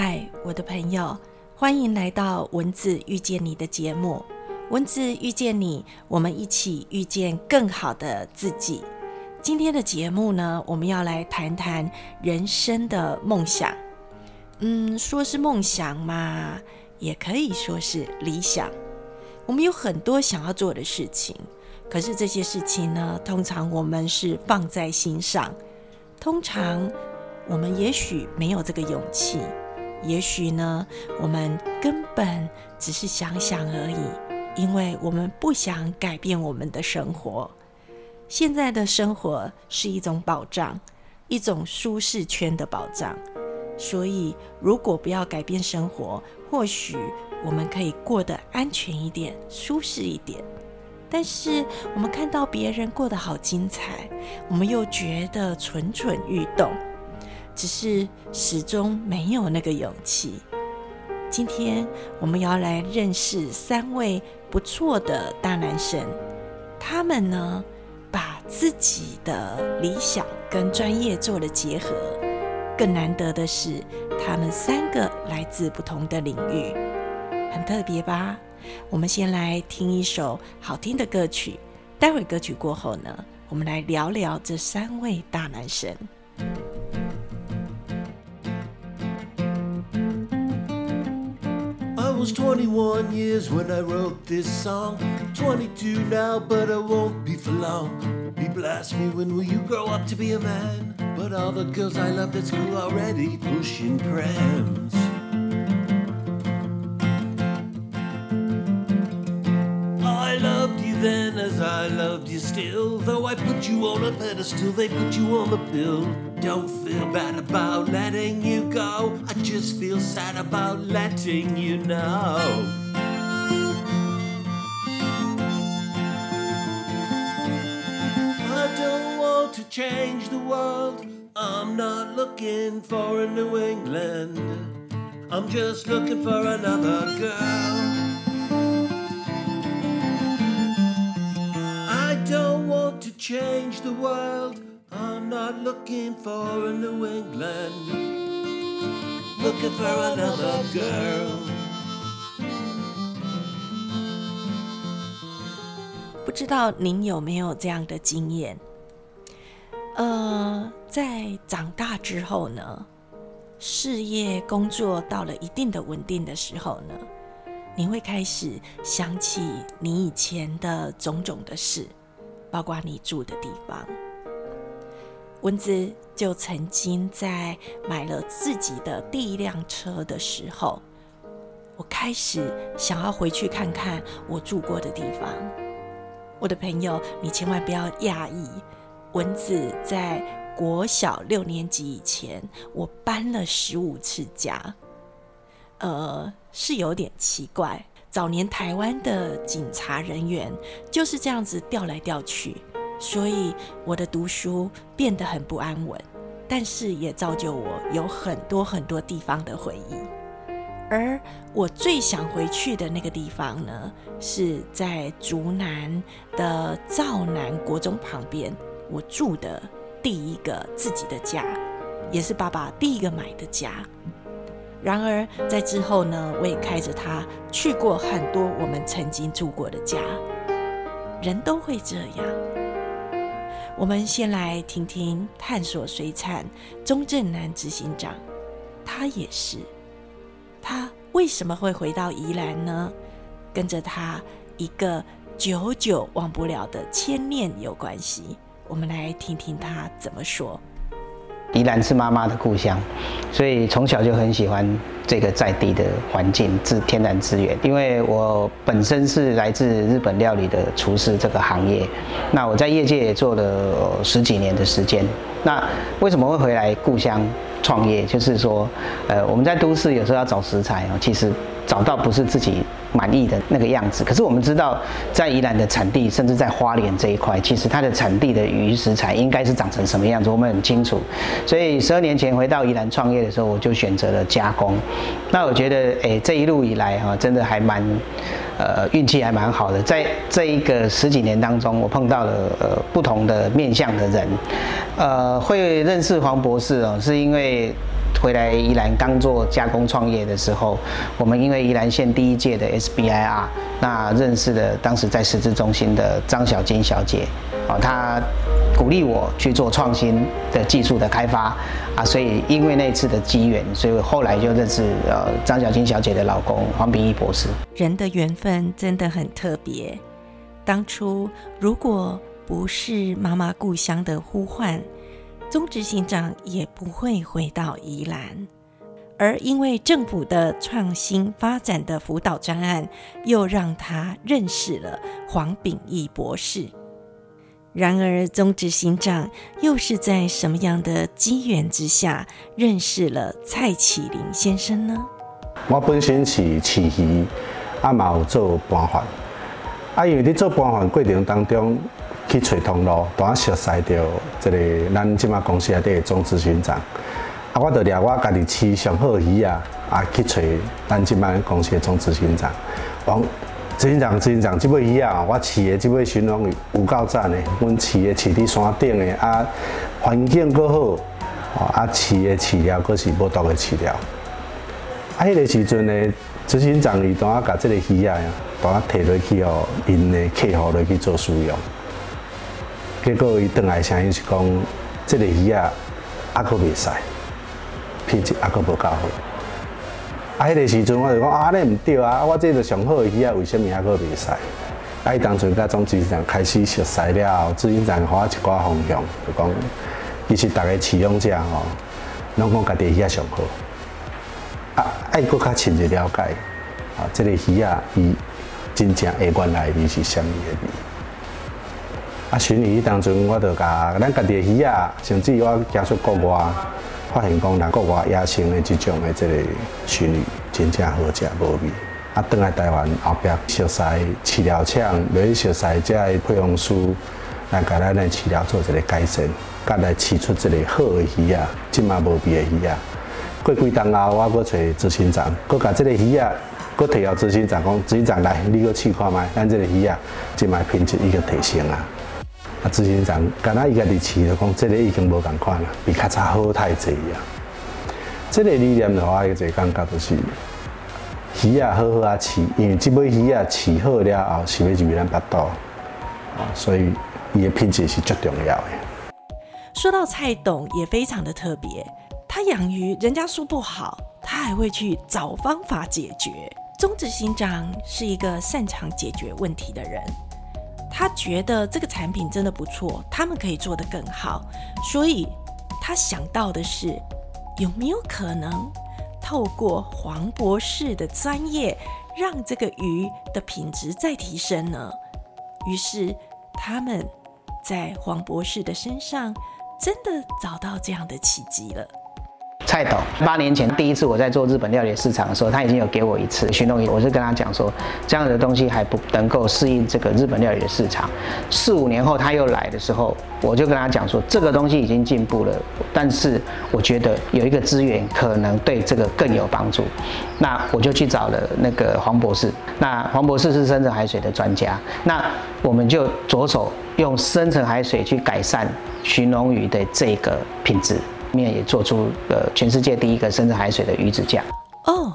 嗨，我的朋友，欢迎来到文字遇见你的节目。文字遇见你，我们一起遇见更好的自己。今天的节目呢，我们要来谈谈人生的梦想。嗯，说是梦想嘛，也可以说是理想。我们有很多想要做的事情，可是这些事情呢，通常我们是放在心上，通常。我们也许没有这个勇气，也许呢，我们根本只是想想而已，因为我们不想改变我们的生活。现在的生活是一种保障，一种舒适圈的保障。所以，如果不要改变生活，或许我们可以过得安全一点、舒适一点。但是，我们看到别人过得好精彩，我们又觉得蠢蠢欲动。只是始终没有那个勇气。今天我们要来认识三位不错的大男生，他们呢把自己的理想跟专业做了结合。更难得的是，他们三个来自不同的领域，很特别吧？我们先来听一首好听的歌曲，待会歌曲过后呢，我们来聊聊这三位大男生。Was 21 years when I wrote this song. 22 now, but I won't be for long. People ask me, when will you grow up to be a man? But all the girls I loved at school already pushing prams. I loved you still. Though I put you on a pedestal, they put you on the pill. Don't feel bad about letting you go. I just feel sad about letting you know. I don't want to change the world. I'm not looking for a New England. I'm just looking for another girl. Change the world. I'm not looking for a New England, looking for another girl. 不知道您有没有这样的经验？呃，在长大之后呢，事业工作到了一定的稳定的时候呢，你会开始想起你以前的种种的事，包括你住的地方。蚊子就曾经在买了自己的第一辆车的时候，我开始想要回去看看我住过的地方。我的朋友，你千万不要讶异，蚊子在国小六年级以前，我搬了十五次家，呃，是有点奇怪。早年台湾的警察人员就是这样子调来调去。所以我的读书变得很不安稳，但是也造就我有很多很多地方的回忆。而我最想回去的那个地方呢，是在竹南的赵南国中旁边，我住的第一个自己的家，也是爸爸第一个买的家。然而在之后呢，我也开着它去过很多我们曾经住过的家。人都会这样。我们先来听听探索水产钟正南执行长，他也是，他为什么会回到宜兰呢？跟着他一个久久忘不了的牵念有关系。我们来听听他怎么说。宜兰是妈妈的故乡，所以从小就很喜欢这个在地的环境、自天然资源。因为我本身是来自日本料理的厨师这个行业，那我在业界也做了十几年的时间。那为什么会回来故乡创业？就是说，呃，我们在都市有时候要找食材哦，其实找到不是自己。满意的那个样子，可是我们知道，在宜兰的产地，甚至在花莲这一块，其实它的产地的鱼食材应该是长成什么样子，我们很清楚。所以十二年前回到宜兰创业的时候，我就选择了加工。那我觉得，哎，这一路以来哈，真的还蛮，呃，运气还蛮好的。在这一个十几年当中，我碰到了呃不同的面向的人，呃，会认识黄博士哦，是因为。回来宜兰刚做加工创业的时候，我们因为宜兰县第一届的 SBIR，那认识了当时在实质中心的张小金小姐，哦，她鼓励我去做创新的技术的开发啊，所以因为那次的机缘，所以后来就认识呃张小金小姐的老公黄炳义博士。人的缘分真的很特别。当初如果不是妈妈故乡的呼唤，中执行长也不会回到宜兰。而因为政府的创新发展的辅导专案，又让他认识了黄炳义博士。然而，宗执行长又是在什么样的机缘之下认识了蔡启林先生呢？我本身是饲鱼，啊嘛有做搬饭，啊因为你做搬饭过程当中去找通路，当啊熟悉到这个咱即马公司内底的总执行长，啊我就掠我家己饲上好鱼啊，啊去找咱即马公司的总执行长，王执行长执行长，即尾鱼啊，我饲的即尾鲟龙鱼有够赞的，阮饲的饲伫山顶的啊，环境搁好，啊饲的饲料搁是无毒的饲料。啊，迄个时阵呢，执行长伊当啊，甲即个鱼啊，当啊摕落去哦，因的客户落去做使用。结果伊转来声音是讲，即个鱼啊，还佫袂使，品质还佫无够好。啊，迄个时阵我就讲啊，尼毋对啊，我这个上好的鱼啊，为什么还佫袂使？啊，伊当初甲总执行长开始熟悉了后，执行长互我一寡方向，就讲，其实逐个饲养者吼，拢讲家己鱼啊上好。啊，爱搁较深入了解，啊，即个鱼啊，伊真正下原来伊是虾米的味？啊，鲟鱼当中，我就甲咱家己的鱼啊，甚至我行出国外，发现讲咱国外野生的即种的即个鲟鱼，真正好食无味。啊，倒来台湾后壁熟悉饲料厂，落去熟悉遮个配方师，来甲咱的饲料做一个改善，甲来饲出即个好的鱼啊，即嘛无味的鱼啊。过几冬后，我搁找执行长，搁甲即个鱼啊，搁摕到执行长讲，执行长来，你搁试看觅，咱即个鱼啊，即卖品质已经提升啊。啊，执行长，敢若伊家己饲就讲，即个已经无共款啦，比较早好太济啊。即个理念的话，一个感觉就是，鱼啊好好啊饲，因为即尾鱼啊饲好了后，是要入咱腹肚，啊，所以伊的品质是最重要的。说到蔡董也非常的特别，他养鱼，人家说不好，他还会去找方法解决。中执行长是一个擅长解决问题的人，他觉得这个产品真的不错，他们可以做得更好，所以他想到的是，有没有可能透过黄博士的专业，让这个鱼的品质再提升呢？于是他们在黄博士的身上真的找到这样的契机了。蔡董八年前第一次我在做日本料理市场的时候，他已经有给我一次寻龙鱼，我是跟他讲说，这样的东西还不能够适应这个日本料理的市场。四五年后他又来的时候，我就跟他讲说，这个东西已经进步了，但是我觉得有一个资源可能对这个更有帮助。那我就去找了那个黄博士，那黄博士是深层海水的专家，那我们就着手用深层海水去改善寻龙鱼的这个品质。面也做出了全世界第一个深层海水的鱼子酱。哦，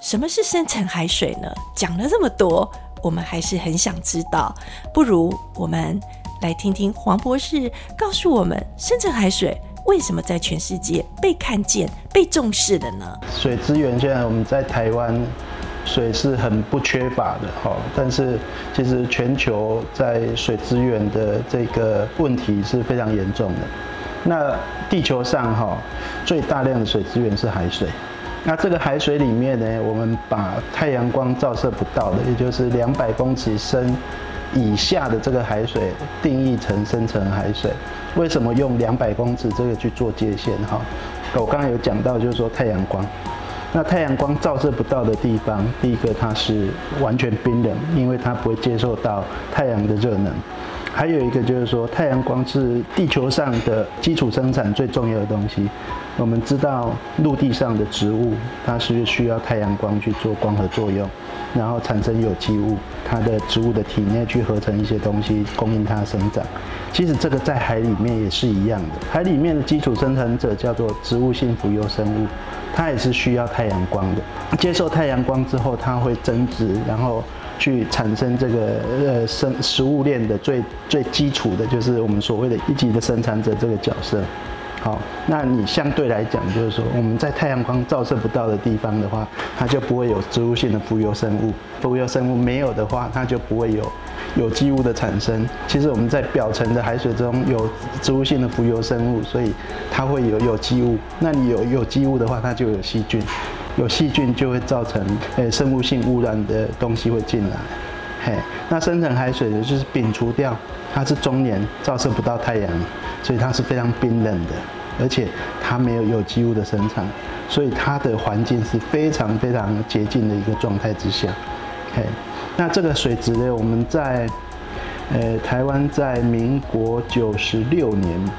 什么是深层海水呢？讲了这么多，我们还是很想知道。不如我们来听听黄博士告诉我们，深层海水为什么在全世界被看见、被重视的呢？水资源现在我们在台湾水是很不缺乏的哈，但是其实全球在水资源的这个问题是非常严重的。那地球上哈最大量的水资源是海水，那这个海水里面呢，我们把太阳光照射不到的，也就是两百公尺深以下的这个海水定义成深层海水。为什么用两百公尺这个去做界限哈？我刚刚有讲到，就是说太阳光，那太阳光照射不到的地方，第一个它是完全冰冷，因为它不会接受到太阳的热能。还有一个就是说，太阳光是地球上的基础生产最重要的东西，我们知道陆地上的植物，它是需要太阳光去做光合作用，然后产生有机物，它的植物的体内去合成一些东西，供应它生长。其实这个在海里面也是一样的，海里面的基础生产者叫做植物性浮游生物，它也是需要太阳光的。接受太阳光之后，它会增殖，然后去产生这个呃生食物链的最最基础的，就是我们所谓的一级的生产者这个角色。好，那你相对来讲，就是说我们在太阳光照射不到的地方的话，它就不会有植物性的浮游生物。浮游生物没有的话，它就不会有有机物的产生。其实我们在表层的海水中有植物性的浮游生物，所以它会有有机物。那你有有机物的话，它就有细菌，有细菌就会造成呃生物性污染的东西会进来。嘿，那深层海水的就是摒除掉，它是终年照射不到太阳，所以它是非常冰冷的。而且它没有有机物的生产，所以它的环境是非常非常洁净的一个状态之下。嘿，那这个水质呢，我们在呃台湾在民国九十六年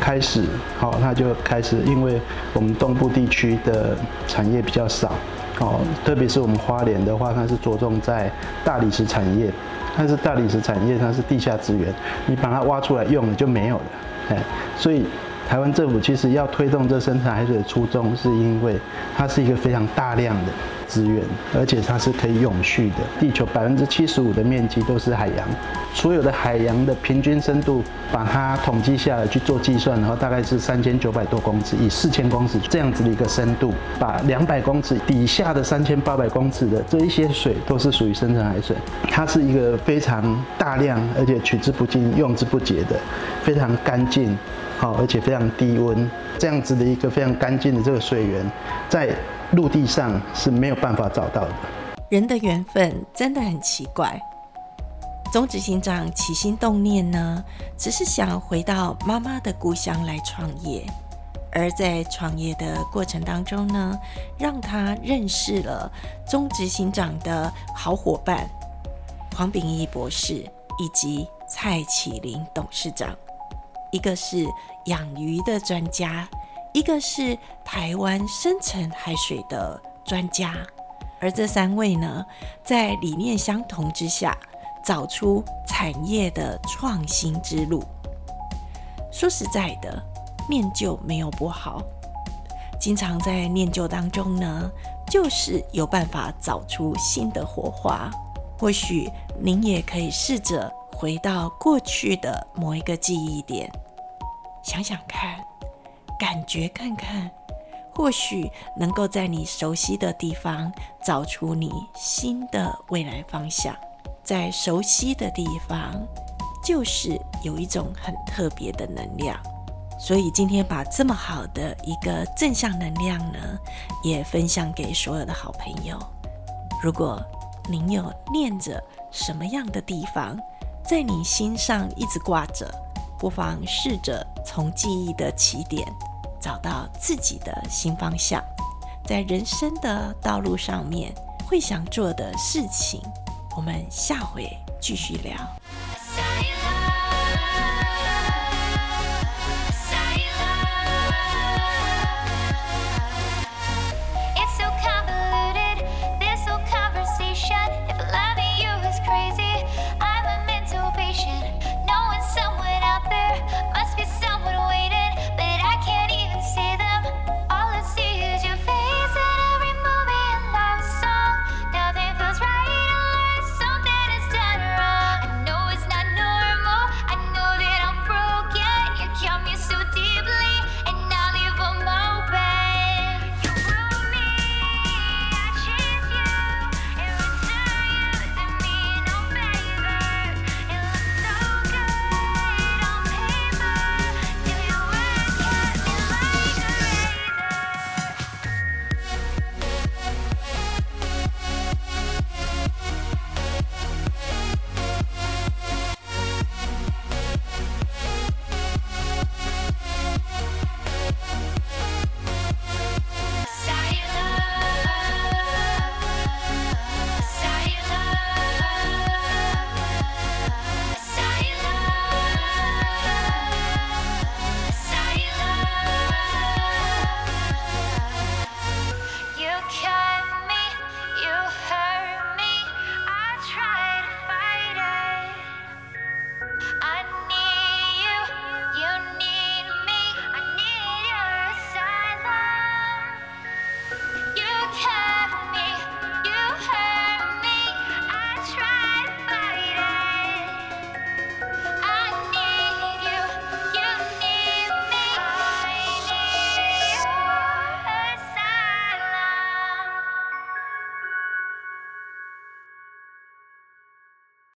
开始，好，它就开始，因为我们东部地区的产业比较少，哦，特别是我们花莲的话，它是着重在大理石产业，但是大理石产业它是地下资源，你把它挖出来用了就没有了，哎，所以。台湾政府其实要推动这生产海水的初衷，是因为它是一个非常大量的资源，而且它是可以永续的。地球百分之七十五的面积都是海洋，所有的海洋的平均深度，把它统计下来去做计算，然后大概是三千九百多公尺，以四千公尺这样子的一个深度，把两百公尺底下的三千八百公尺的这一些水都是属于深层海水，它是一个非常大量而且取之不尽、用之不竭的，非常干净。好，而且非常低温，这样子的一个非常干净的这个水源，在陆地上是没有办法找到的。人的缘分真的很奇怪。总执行长起心动念呢，只是想回到妈妈的故乡来创业，而在创业的过程当中呢，让他认识了总执行长的好伙伴黄炳义博士以及蔡启林董事长。一个是养鱼的专家，一个是台湾深层海水的专家，而这三位呢，在理念相同之下，找出产业的创新之路。说实在的，念旧没有不好，经常在念旧当中呢，就是有办法找出新的火花。或许您也可以试着。回到过去的某一个记忆点，想想看，感觉看看，或许能够在你熟悉的地方找出你新的未来方向。在熟悉的地方，就是有一种很特别的能量。所以今天把这么好的一个正向能量呢，也分享给所有的好朋友。如果您有念着什么样的地方，在你心上一直挂着，不妨试着从记忆的起点找到自己的新方向，在人生的道路上面会想做的事情，我们下回继续聊。